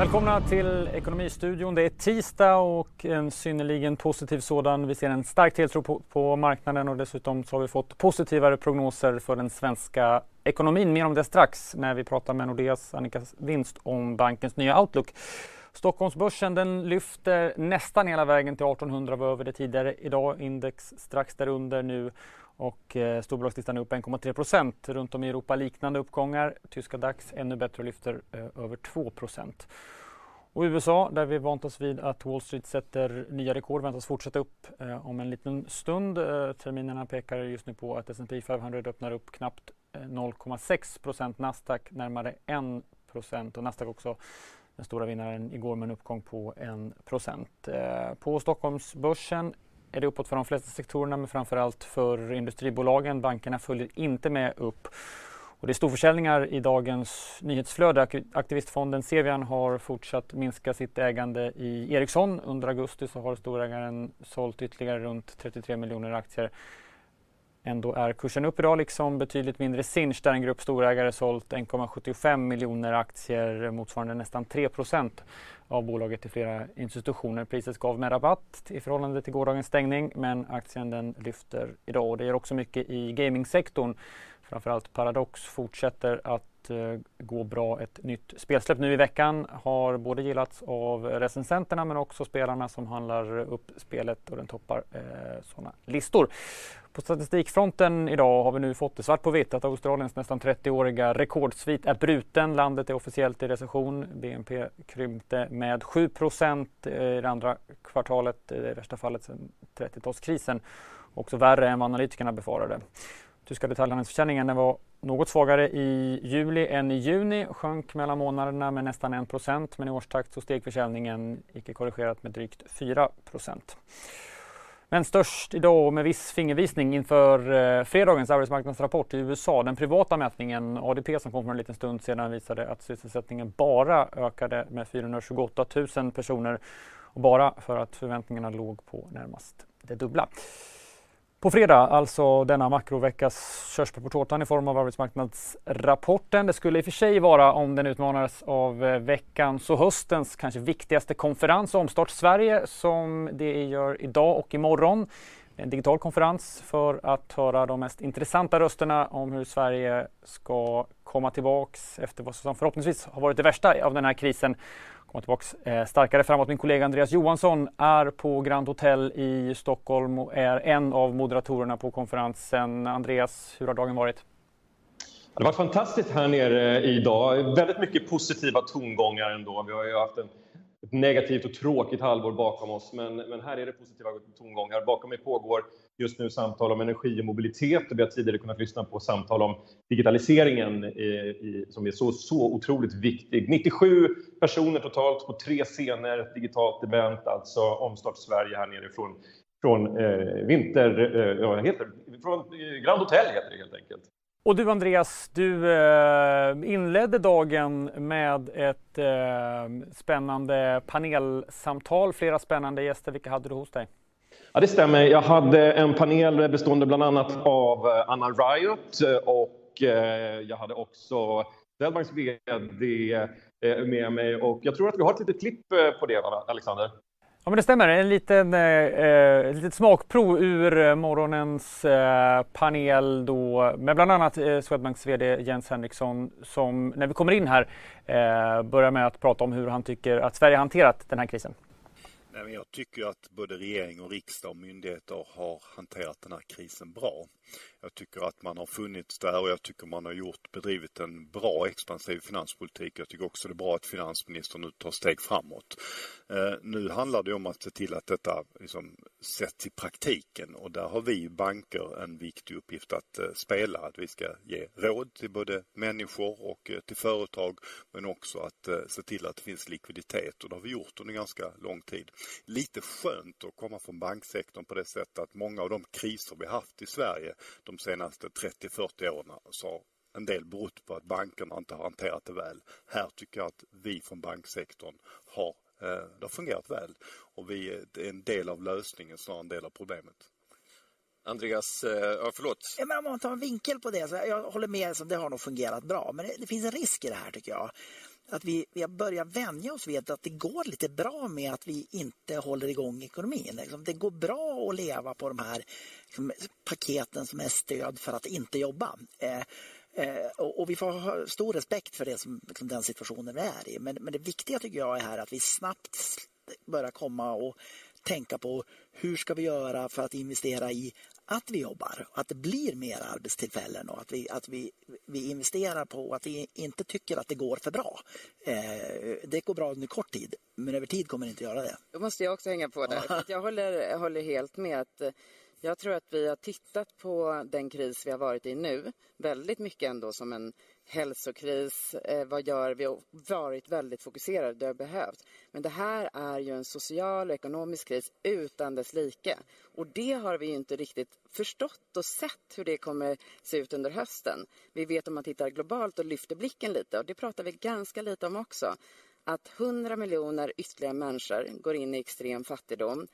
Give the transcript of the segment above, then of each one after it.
Välkomna till Ekonomistudion. Det är tisdag och en synnerligen positiv sådan. Vi ser en stark tilltro på, på, marknaden och dessutom så har vi fått positivare prognoser för den svenska ekonomin. Mer om det strax när vi pratar med Nordeas Annika Vinst om bankens nya outlook. Stockholmsbörsen den lyfter nästan hela vägen till 1800 var över det tidigare idag. Index strax därunder nu och eh, storbolagslistan är upp 1,3 procent. Runt om i Europa liknande uppgångar. Tyska DAX ännu bättre och lyfter eh, över 2 procent. Och USA, där vi vant oss vid att Wall Street sätter nya rekord, väntas fortsätta upp eh, om en liten stund. Eh, terminerna pekar just nu på att S&P 500 öppnar upp knappt eh, 0,6 procent. Nasdaq närmare 1 procent och Nasdaq också den stora vinnaren igår med en uppgång på 1 procent. Eh, på Stockholmsbörsen är det uppåt för de flesta sektorerna men framförallt för industribolagen. Bankerna följer inte med upp. Och det är storförsäljningar i dagens nyhetsflöde. Aktivistfonden Cevian har fortsatt minska sitt ägande i Ericsson. Under augusti så har storägaren sålt ytterligare runt 33 miljoner aktier. Ändå är kursen upp idag, liksom betydligt mindre Sinch där en grupp storägare sålt 1,75 miljoner aktier motsvarande nästan 3% av bolaget till flera institutioner. Priset gav med rabatt i förhållande till gårdagens stängning men aktien den lyfter idag. och Det gör också mycket i gamingsektorn. Framförallt Paradox fortsätter att eh, gå bra. Ett nytt spelsläpp nu i veckan har både gillats av recensenterna men också spelarna som handlar upp spelet och den toppar eh, sådana listor. På statistikfronten idag har vi nu fått det svart på vitt att Australiens nästan 30-åriga rekordsvit är bruten. Landet är officiellt i recession. BNP krympte med 7 procent eh, i det andra kvartalet, eh, i värsta fallet sedan 30-talskrisen. Också värre än vad analytikerna befarade. Tyska detaljhandelsförsäljningen var något svagare i juli än i juni, sjönk mellan månaderna med nästan 1 procent men i årstakt så steg försäljningen, icke korrigerat, med drygt 4 procent. Men störst idag och med viss fingervisning inför eh, fredagens arbetsmarknadsrapport i USA. Den privata mätningen, ADP som kom för en liten stund sedan, visade att sysselsättningen bara ökade med 428 000 personer och bara för att förväntningarna låg på närmast det dubbla. På fredag, alltså denna makroveckas körsbär på tårtan i form av arbetsmarknadsrapporten. Det skulle i och för sig vara om den utmanades av eh, veckans och höstens kanske viktigaste konferens Omstart Sverige som det gör idag och imorgon. En digital konferens för att höra de mest intressanta rösterna om hur Sverige ska komma tillbaks efter vad som förhoppningsvis har varit det värsta av den här krisen komma tillbaka eh, starkare framåt. Min kollega Andreas Johansson är på Grand Hotel i Stockholm och är en av moderatorerna på konferensen. Andreas, hur har dagen varit? Det har varit fantastiskt här nere eh, idag. Väldigt mycket positiva tongångar ändå. Vi har ju haft en ett negativt och tråkigt halvår bakom oss, men, men här är det positiva tongångar. Bakom mig pågår just nu samtal om energi och mobilitet och vi har tidigare kunnat lyssna på samtal om digitaliseringen i, i, som är så, så otroligt viktig. 97 personer totalt på tre scener, ett digitalt event, alltså Omstart Sverige här nere från, eh, Vinter, eh, ja, heter, från eh, Grand Hotel heter det helt enkelt. Och du Andreas, du eh, inledde dagen med ett eh, spännande panelsamtal, flera spännande gäster. Vilka hade du hos dig? Ja, det stämmer. Jag hade en panel bestående bland annat av eh, Anna Riot eh, och eh, jag hade också Swedbanks VD med mig och jag tror att vi har ett litet klipp på det, Alexander? Ja men det stämmer, en liten, eh, ett litet smakprov ur morgonens eh, panel då med bland annat eh, Swedbanks VD Jens Henriksson som när vi kommer in här eh, börjar med att prata om hur han tycker att Sverige hanterat den här krisen. Jag tycker att både regering och riksdag och myndigheter har hanterat den här krisen bra. Jag tycker att man har funnits där och jag tycker man har gjort, bedrivit en bra expansiv finanspolitik. Jag tycker också det är bra att finansministern nu tar steg framåt. Eh, nu handlar det om att se till att detta liksom sätts i praktiken och där har vi banker en viktig uppgift att eh, spela. Att vi ska ge råd till både människor och eh, till företag men också att eh, se till att det finns likviditet och det har vi gjort under ganska lång tid. Lite skönt att komma från banksektorn på det sättet att många av de kriser vi haft i Sverige de senaste 30-40 åren så har en del berott på att bankerna inte har hanterat det väl. Här tycker jag att vi från banksektorn har, eh, det har fungerat väl och vi är en del av lösningen snarare en del av problemet. Andreas, eh, ja, förlåt. Ja, men om man tar en vinkel på det, så jag håller med, så det har nog fungerat bra. Men det, det finns en risk i det här tycker jag att vi, vi har börjat vänja oss vid att det går lite bra med att vi inte håller igång ekonomin. Liksom, det går bra att leva på de här liksom, paketen som är stöd för att inte jobba. Eh, Eh, och, och, vi får ha stor respekt för det som, liksom den situationen vi är i. Men, men det viktiga tycker jag är här att vi snabbt börjar komma och tänka på hur ska vi göra för att investera i att vi jobbar, att det blir mer arbetstillfällen och att vi, att vi, vi investerar på att vi inte tycker att det går för bra. Eh, det går bra under kort tid, men över tid kommer det inte göra det. Då måste jag också hänga på där. jag håller, håller helt med att eh, jag tror att vi har tittat på den kris vi har varit i nu väldigt mycket ändå som en hälsokris. Eh, vad gör vi? Och varit väldigt fokuserade, det har behövt. Men det här är ju en social och ekonomisk kris utan dess like. Och det har vi inte riktigt förstått och sett hur det kommer se ut under hösten. Vi vet om man tittar globalt och lyfter blicken lite och det pratar vi ganska lite om också. Att 100 miljoner ytterligare människor går in i extrem fattigdom.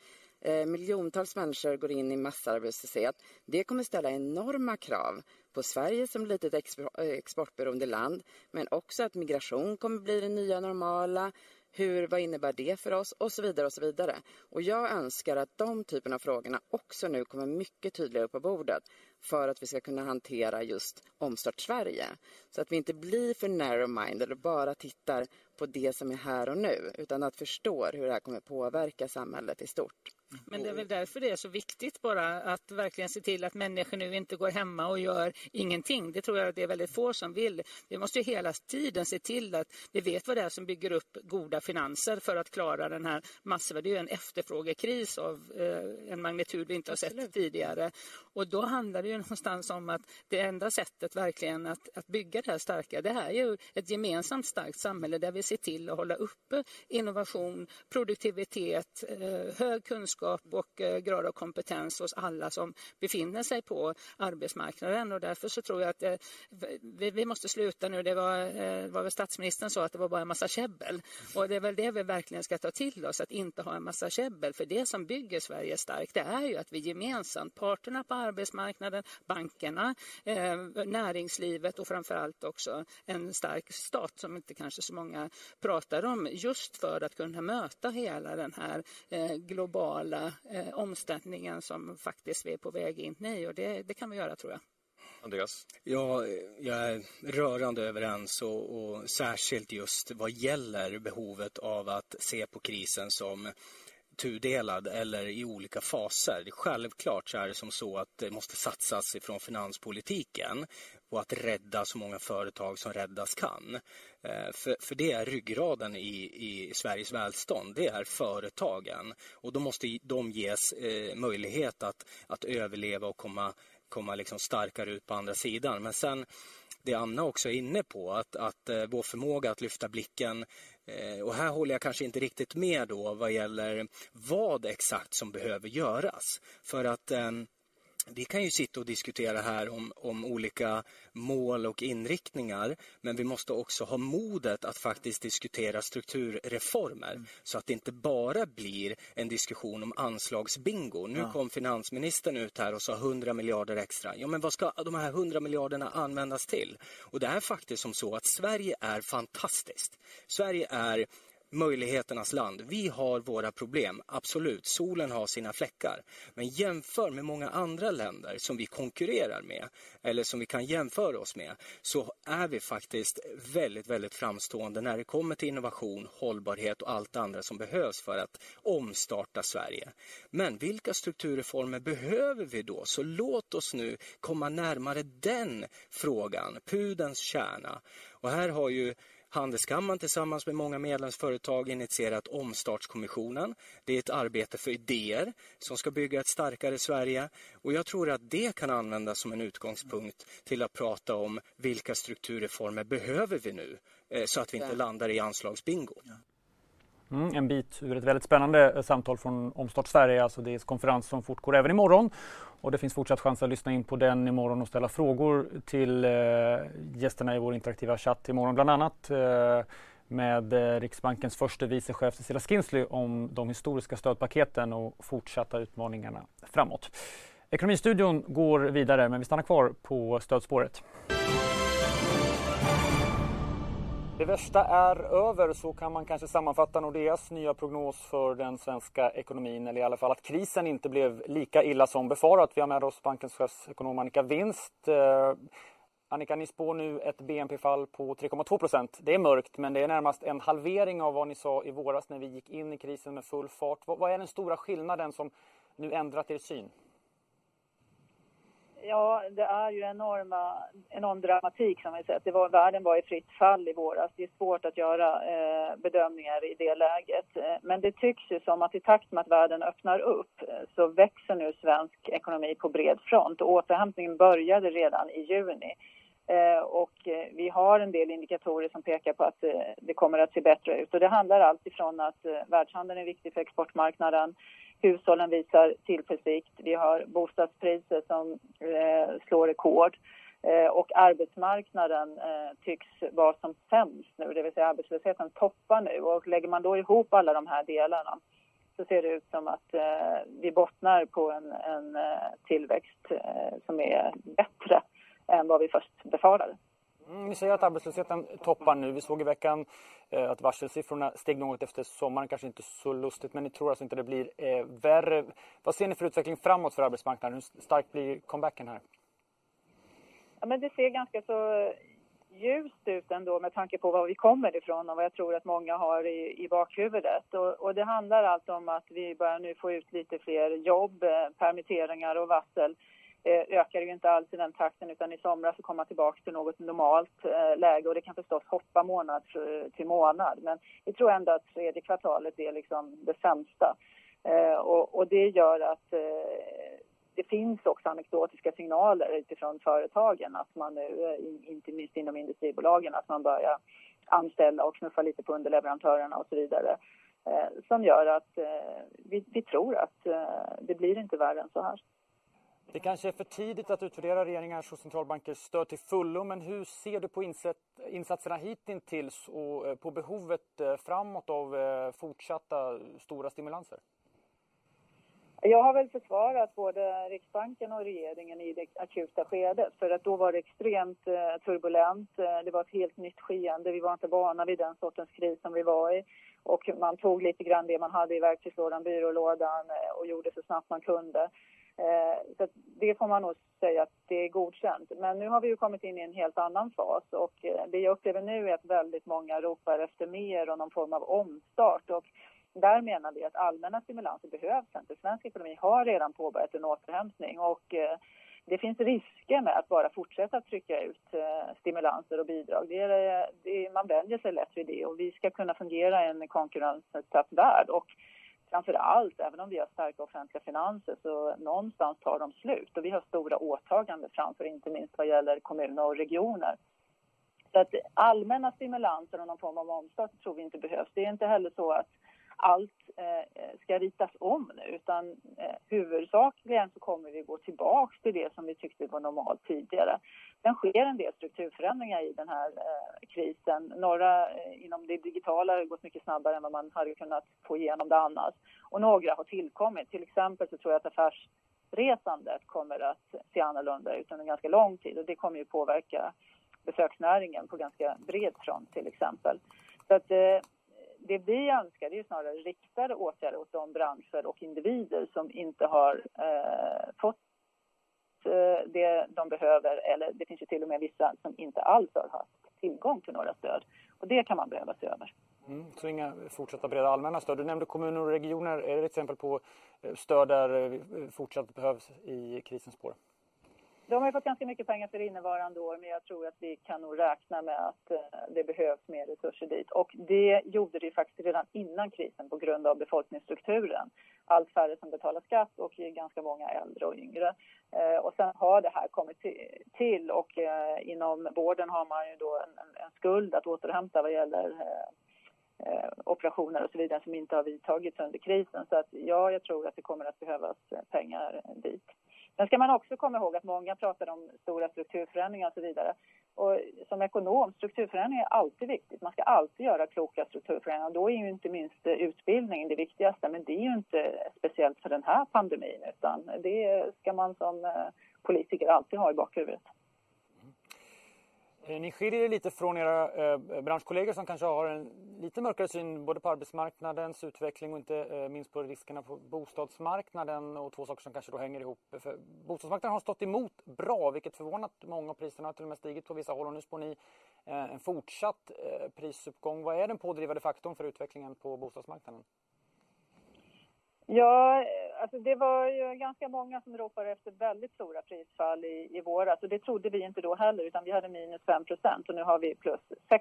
Eh, miljontals människor går in i massarbetslöshet. Det kommer ställa enorma krav på Sverige som litet eh, exportberoende land, men också att migration kommer bli det nya normala. Hur, vad innebär det för oss? Och så vidare och så vidare. Och jag önskar att de typerna av frågorna också nu kommer mycket tydligare upp på bordet för att vi ska kunna hantera just omstart Sverige. Så att vi inte blir för narrow-minded och bara tittar på det som är här och nu utan att förstå hur det här kommer påverka samhället i stort. Men det är väl därför det är så viktigt bara att verkligen se till att människor nu inte går hemma och gör ingenting. Det tror jag att det är väldigt få som vill. Vi måste ju hela tiden se till att vi vet vad det är som bygger upp goda finanser för att klara den här massiva, det är ju en efterfrågekris av eh, en magnitud vi inte har sett tidigare. Och då handlar det ju någonstans om att det enda sättet verkligen att, att bygga det här starka, det här är ju ett gemensamt starkt samhälle där vi ser till att hålla uppe innovation, produktivitet, eh, hög kunskap och eh, grad av kompetens hos alla som befinner sig på arbetsmarknaden. Och därför så tror jag att eh, vi, vi, måste sluta nu. Det var, eh, var väl statsministern sa att det var bara en massa käbbel. Och det är väl det vi verkligen ska ta till oss, att inte ha en massa käbbel. För det som bygger Sverige starkt, det är ju att vi gemensamt, parterna på arbetsmarknaden, bankerna, eh, näringslivet och framförallt också en stark stat som inte kanske så många pratar om just för att kunna möta hela den här eh, globala eh, omställningen som faktiskt vi är på väg in i och det, det kan vi göra tror jag. Andreas? Ja, jag är rörande överens och, och särskilt just vad gäller behovet av att se på krisen som tudelad eller i olika faser. Självklart så är det som så att det måste satsas ifrån finanspolitiken på att rädda så många företag som räddas kan. Eh, för, för det är ryggraden i, i Sveriges välstånd, det är företagen. Och då måste de ges eh, möjlighet att, att överleva och komma, komma liksom starkare ut på andra sidan. Men sen det Anna också är inne på, att, att eh, vår förmåga att lyfta blicken Eh, och här håller jag kanske inte riktigt med då vad gäller vad exakt som behöver göras. För att eh, vi kan ju sitta och diskutera här om, om olika mål och inriktningar men vi måste också ha modet att faktiskt diskutera strukturreformer mm. så att det inte bara blir en diskussion om anslagsbingo. Nu ja. kom finansministern ut här och sa 100 miljarder extra. Ja, men vad ska de här 100 miljarderna användas till? Och det är faktiskt som så att Sverige är fantastiskt. Sverige är möjligheternas land. Vi har våra problem, absolut. Solen har sina fläckar. Men jämför med många andra länder som vi konkurrerar med eller som vi kan jämföra oss med så är vi faktiskt väldigt, väldigt framstående när det kommer till innovation, hållbarhet och allt det andra som behövs för att omstarta Sverige. Men vilka strukturreformer behöver vi då? Så låt oss nu komma närmare den frågan, pudens kärna. Och här har ju Handelskammaren tillsammans med många medlemsföretag initierat Omstartskommissionen. Det är ett arbete för idéer som ska bygga ett starkare Sverige. Och jag tror att det kan användas som en utgångspunkt till att prata om vilka strukturreformer behöver vi nu eh, så att vi inte landar i anslagsbingo. Mm, en bit ur ett väldigt spännande eh, samtal från Omstart Sverige, alltså det är konferens som fortgår även imorgon. Och det finns fortsatt chans att lyssna in på den imorgon och ställa frågor till eh, gästerna i vår interaktiva chatt imorgon. Bland annat eh, med eh, Riksbankens första vice chef Cecilia Skinsley om de historiska stödpaketen och fortsatta utmaningarna framåt. Ekonomistudion går vidare men vi stannar kvar på stödspåret. Det värsta är över, så kan man kanske sammanfatta Nordeas nya prognos för den svenska ekonomin, eller i alla fall att krisen inte blev lika illa som befarat. Vi har med oss bankens chefsekonom Annika Winst. Eh, Annika, ni spår nu ett BNP-fall på 3,2 procent. Det är mörkt, men det är närmast en halvering av vad ni sa i våras när vi gick in i krisen med full fart. Vad är den stora skillnaden som nu ändrat er syn? Ja, det är ju enorma, enorm dramatik som vi sett. Det var, världen var i fritt fall i våras. Det är svårt att göra eh, bedömningar i det läget. Eh, men det tycks ju som att i takt med att världen öppnar upp eh, så växer nu svensk ekonomi på bred front. Och återhämtningen började redan i juni. Eh, och eh, vi har en del indikatorer som pekar på att eh, det kommer att se bättre ut. Och det handlar alltifrån att eh, världshandeln är viktig för exportmarknaden hushållen visar tillförsikt. Vi har bostadspriser som eh, slår rekord. Eh, och arbetsmarknaden eh, tycks vara som sämst nu, det vill säga arbetslösheten toppar nu. Och lägger man då ihop alla de här delarna så ser det ut som att eh, vi bottnar på en, en eh, tillväxt eh, som är bättre än vad vi först befarade. Mm, vi ni säger att arbetslösheten toppar nu. Vi såg i veckan eh, att varselsiffrorna steg något efter sommaren. Kanske inte så lustigt, men ni tror alltså inte det blir eh, värre. Vad ser ni för utveckling framåt för arbetsmarknaden? Hur stark blir comebacken här? Ja, men det ser ganska så ljust ut ändå med tanke på var vi kommer ifrån och vad jag tror att många har i, i bakhuvudet. Och, och det handlar alltså om att vi börjar nu få ut lite fler jobb, eh, permitteringar och varsel Eh, ökar ju inte alls i den takten utan i somras så kom man tillbaka till något normalt eh, läge och det kan förstås hoppa månad till månad. Men vi tror ändå att tredje kvartalet är liksom det sämsta. Eh, och, och det gör att det finns också anekdotiska signaler utifrån företagen att man nu, inte minst inom industribolagen, att man börjar anställa och knuffa lite på underleverantörerna och så vidare. Som gör att vi, vi tror att det blir inte värre än så här. Det kanske är för tidigt att utvärdera regeringars och centralbankers stöd till fullo, men hur ser du på insatserna hittills och eh, på behovet eh, framåt av eh, fortsatta stora stimulanser? Jag har väl försvarat både Riksbanken och regeringen i det akuta skedet för att då var det extremt turbulent. Det var ett helt nytt skeende. Vi var inte vana vid den sortens kris som vi var i. Och man tog lite grann det man hade i verktygslådan, byrålådan och gjorde så snabbt man kunde. Eh, så det får man nog säga att det är godkänt. Men nu har vi ju kommit in i en helt annan fas och eh, det jag upplever nu är att väldigt många ropar efter mer och någon form av omstart. Och där menar vi att allmänna stimulanser behövs inte. Svensk ekonomi har redan påbörjat en återhämtning och eh, det finns risker med att bara fortsätta trycka ut eh, stimulanser och bidrag. Det är, eh, det är, man vänjer sig lätt vid det och vi ska kunna fungera i en konkurrensutsatt värld. Och framför allt, även om vi har starka offentliga finanser, så någonstans tar de slut och vi har stora åtaganden framför, inte minst vad gäller kommuner och regioner. Så att allmänna stimulanser och någon form av omstart tror vi inte behövs. Det är inte heller så att allt eh, ska ritas om nu utan eh, huvudsakligen så kommer vi gå tillbaka till det som vi tyckte var normalt tidigare. Sen sker en del strukturförändringar i den här eh, krisen. Några eh, inom det digitala har gått mycket snabbare än vad man hade kunnat få igenom det annars. Och några har tillkommit. Till exempel så tror jag att affärsresandet kommer att se annorlunda ut under ganska lång tid och det kommer ju påverka besöksnäringen på ganska bred front till exempel. Så att, eh, det vi önskar är snarare riktade åtgärder åt de branscher och individer som inte har eh, fått det de behöver eller det finns ju till och med vissa som inte alls har haft tillgång till några stöd. Och det kan man behöva se över. Mm, så inga fortsatta breda allmänna stöd. Du nämnde kommuner och regioner. Är det exempel på eh, stöd där eh, fortsatt behövs i krisens spår? De har fått ganska mycket pengar för innevarande år men jag tror att vi kan nog räkna med att eh, det behövs mer resurser dit. Och det gjorde det faktiskt redan innan krisen på grund av befolkningsstrukturen. Allt färre som betalar skatt och ganska många äldre och yngre. Eh, och sen har det här kommit till och eh, inom vården har man ju då en, en skuld att återhämta vad gäller eh, operationer och så vidare som inte har vidtagits under krisen. Så att ja, jag tror att det kommer att behövas pengar dit. Sen ska man också komma ihåg att många pratar om stora strukturförändringar och så vidare. Och som ekonom, strukturförändringar är alltid viktigt. Man ska alltid göra kloka strukturförändringar. Då är ju inte minst utbildning det viktigaste. Men det är ju inte speciellt för den här pandemin utan det ska man som eh, politiker alltid ha i bakhuvudet. Eh, ni skiljer er lite från era eh, branschkollegor som kanske har en lite mörkare syn både på arbetsmarknadens utveckling och inte eh, minst på riskerna på bostadsmarknaden och två saker som kanske då hänger ihop. För bostadsmarknaden har stått emot bra vilket förvånat många och priserna har till och med stigit på vissa håll och nu spår ni eh, en fortsatt eh, prisuppgång. Vad är den pådrivande faktorn för utvecklingen på bostadsmarknaden? Ja, alltså det var ju ganska många som ropade efter väldigt stora prisfall i, i våras och det trodde vi inte då heller utan vi hade minus 5% och nu har vi plus 6%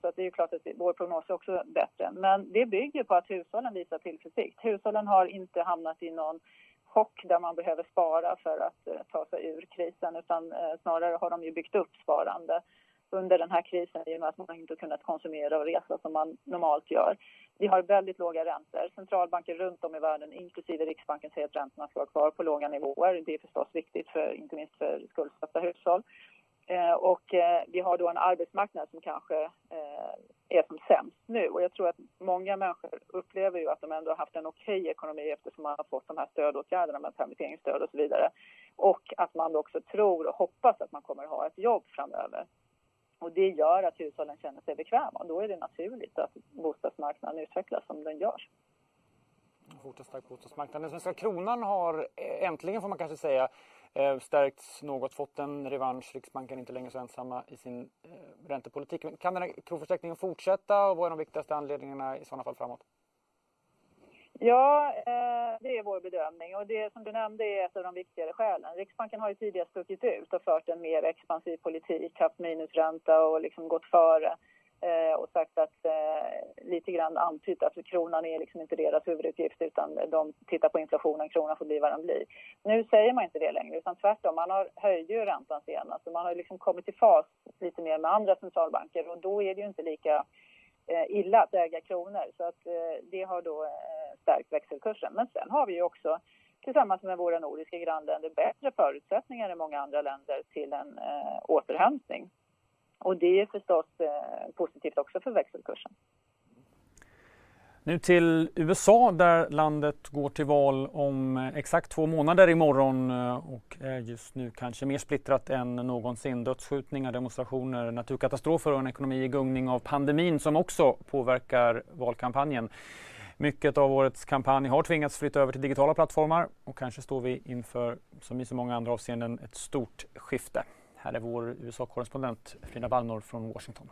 så att det är ju klart att vår prognos är också bättre. Men det bygger på att hushållen visar tillförsikt. Hushållen har inte hamnat i någon chock där man behöver spara för att eh, ta sig ur krisen utan eh, snarare har de ju byggt upp sparande under den här krisen i och med att man inte kunnat konsumera och resa som man normalt gör. Vi har väldigt låga räntor. Centralbanker runt om i världen, inklusive Riksbanken, säger att räntorna ska vara kvar på låga nivåer. Det är förstås viktigt, för, inte minst för skuldsatta hushåll. Eh, och eh, vi har då en arbetsmarknad som kanske eh, är som sämst nu. Och jag tror att många människor upplever ju att de ändå har haft en okej okay ekonomi eftersom man har fått de här stödåtgärderna med permitteringsstöd och så vidare. Och att man också tror och hoppas att man kommer att ha ett jobb framöver. Och det gör att hushållen känner sig bekväma. Då är det naturligt att bostadsmarknaden utvecklas som den gör. Fortsatt stark bostadsmarknad. Den svenska kronan har eh, äntligen, får man kanske säga, eh, stärkts något, fått en revansch. Riksbanken är inte längre så ensamma i sin eh, räntepolitik. räntepolitik. Kan den här kronförstärkningen fortsätta och vad är de viktigaste anledningarna i sådana fall framåt? Ja, eh, det är vår bedömning och det som du nämnde är ett av de viktigare skälen. Riksbanken har ju tidigare stuckit ut och fört en mer expansiv politik, haft minusränta och liksom gått före eh, och sagt att eh, lite grann antytt att kronan är liksom inte deras huvudutgift utan de tittar på inflationen, kronan får bli vad den blir. Nu säger man inte det längre utan tvärtom, man har höjde ju räntan senast och man har liksom kommit i fas lite mer med andra centralbanker och då är det ju inte lika Eh, illa att äga kronor. Så att eh, det har då eh, stärkt växelkursen. Men sen har vi ju också tillsammans med våra nordiska grannländer bättre förutsättningar än många andra länder till en eh, återhämtning. Och det är förstås eh, positivt också för växelkursen. Nu till USA där landet går till val om eh, exakt två månader imorgon eh, och är just nu kanske mer splittrat än någonsin. Dödsskjutningar, demonstrationer, naturkatastrofer och en ekonomi i gungning av pandemin som också påverkar valkampanjen. Mycket av årets kampanj har tvingats flytta över till digitala plattformar och kanske står vi inför, som i så många andra avseenden, ett stort skifte. Här är vår USA-korrespondent Frida Wallnor från Washington.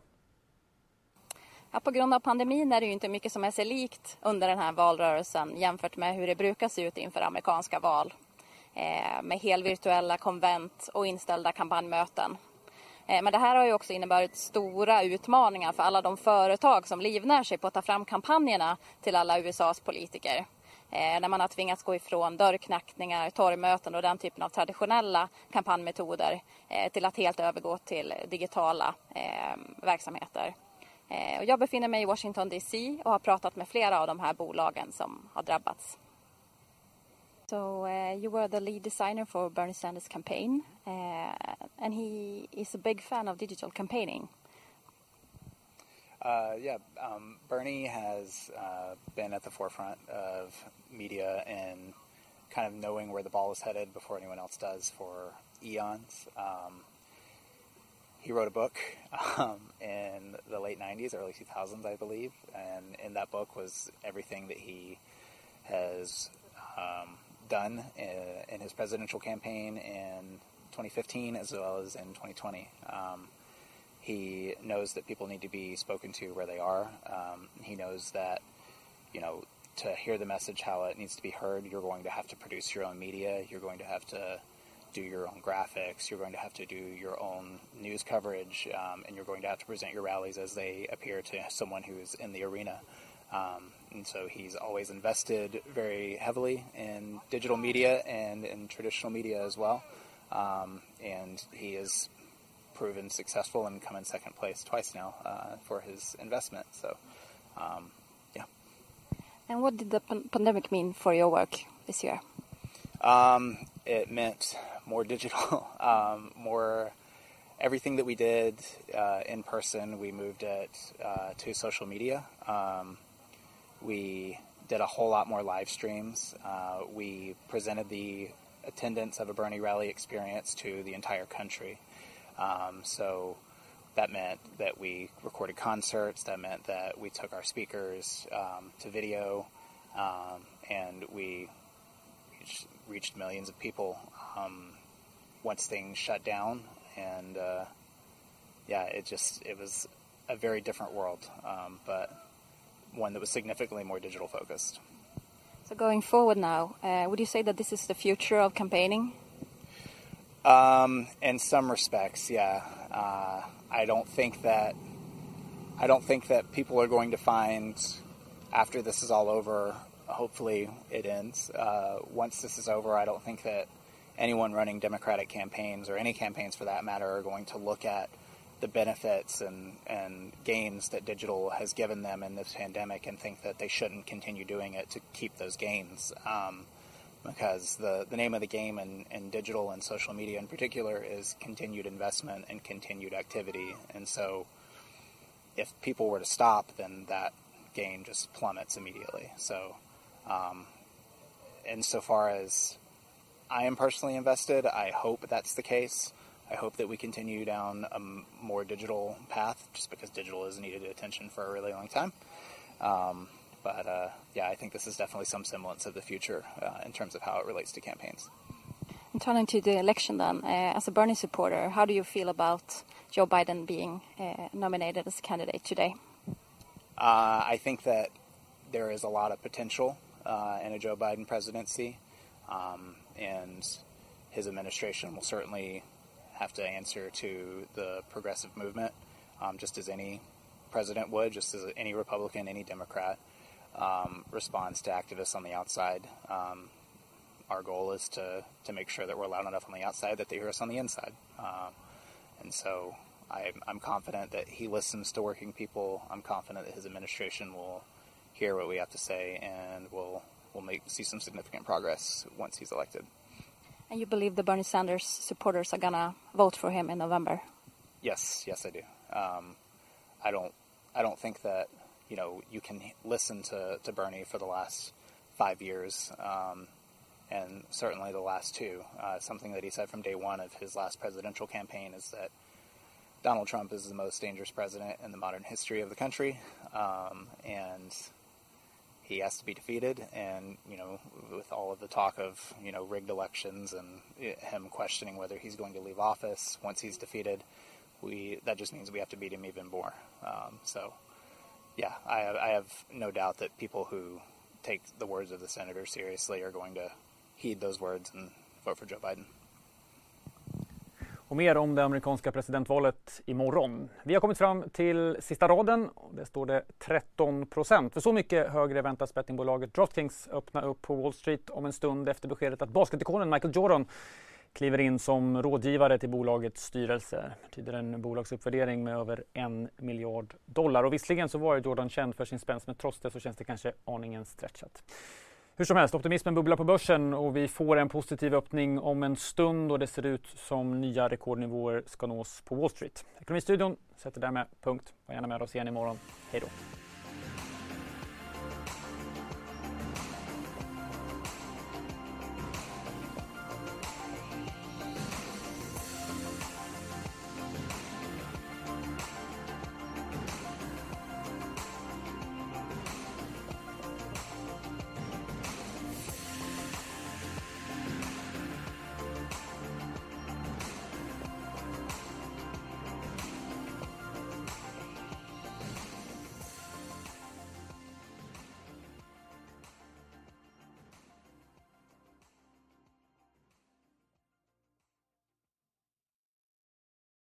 Ja, på grund av pandemin är det ju inte mycket som är sig likt under den här valrörelsen jämfört med hur det brukar se ut inför amerikanska val. Eh, med helvirtuella konvent och inställda kampanjmöten. Eh, men det här har ju också inneburit stora utmaningar för alla de företag som livnär sig på att ta fram kampanjerna till alla USAs politiker. Eh, när man har tvingats gå ifrån dörrknackningar, torgmöten och den typen av traditionella kampanjmetoder eh, till att helt övergå till digitala eh, verksamheter. Eh, och jag befinner mig i Washington DC och har pratat med flera av de här bolagen som har drabbats. So uh, you were the lead designer for Bernie Sanders' campaign, uh, and he is a big fan of digital campaigning. Uh, yeah, um, Bernie has uh, been at the forefront of media and kind of knowing where the ball is headed before anyone else does for eons. Um, he wrote a book um, in the late 90s, early 2000s, I believe. And in that book was everything that he has um, done in, in, his presidential campaign in 2015 as well as in 2020. Um, he knows that people need to be spoken to where they are. Um, he knows that, you know, to hear the message how it needs to be heard, you're going to have to produce your own media. You're going to have to do your own graphics, you're going to have to do your own news coverage, um, and you're going to have to present your rallies as they appear to someone who's in the arena. Um, and so he's always invested very heavily in digital media and in traditional media as well. Um, and he has proven successful and come in second place twice now uh, for his investment. So, um, yeah. And what did the pandemic mean for your work this year? Um, it meant more digital, um, more everything that we did uh, in person. We moved it uh, to social media. Um, we did a whole lot more live streams. Uh, we presented the attendance of a Bernie rally experience to the entire country. Um, so that meant that we recorded concerts. That meant that we took our speakers um, to video, um, and we reached, millions of people um, once things shut down. And uh, yeah, it just it was a very different world, um, but one that was significantly more digital focused. So going forward now, uh, would you say that this is the future of campaigning? Um, in some respects, yeah. Uh, I don't think that I don't think that people are going to find after this is all over. Hopefully, it ends. Uh, once this is over, I don't think that anyone running Democratic campaigns or any campaigns for that matter are going to look at the benefits and, and gains that digital has given them in this pandemic and think that they shouldn't continue doing it to keep those gains. Um, because the, the name of the game in, in digital and social media in particular is continued investment and continued activity. And so if people were to stop, then that gain just plummets immediately. So, um, insofar as I am personally invested, I hope that's the case. I hope that we continue down a more digital path just because digital has needed attention for a really long time. Um, but uh, yeah, I think this is definitely some semblance of the future uh, in terms of how it relates to campaigns. And turning to the election then, uh, as a Bernie supporter, how do you feel about Joe Biden being uh, nominated as a candidate today? Uh, I think that there is a lot of potential uh, in a Joe Biden presidency, um, and his administration will certainly have to answer to the progressive movement, um, just as any president would, just as any Republican, any Democrat um, responds to activists on the outside. Um, our goal is to, to make sure that we're loud enough on the outside that they hear us on the inside. Uh, and so I, I'm confident that he listens to working people. I'm confident that his administration will hear what we have to say and will will make see some significant progress once he's elected. And you believe the Bernie Sanders supporters are gonna vote for him in November? Yes, yes, I do. Um, I don't I don't think that you know, you can listen to, to Bernie for the last five years, um, and certainly the last two. Uh, something that he said from day one of his last presidential campaign is that Donald Trump is the most dangerous president in the modern history of the country, um, and he has to be defeated. And you know, with all of the talk of you know rigged elections and him questioning whether he's going to leave office once he's defeated, we that just means we have to beat him even more. Um, so yeah, I I have no doubt that people who take the words of the senator seriously are going to heed those words and vote for Joe Biden. Och mer om det amerikanska presidentvalet imorgon. Vi har kommit fram till sista raden. Det står det 13 procent. För så mycket högre väntas bettingbolaget DraftKings öppna upp på Wall Street om en stund efter beskedet att basketikonen Michael Jordan kliver in som rådgivare till bolagets styrelse. Det betyder en bolagsuppvärdering med över en miljard dollar. Och visserligen så var Jordan känd för sin spänst men trots det så känns det kanske aningen stretchat. Hur som helst, optimismen bubblar på börsen och vi får en positiv öppning om en stund och det ser ut som nya rekordnivåer ska nås på Wall Street. Ekonomistudion sätter därmed punkt. Var gärna med oss igen imorgon. Hej då!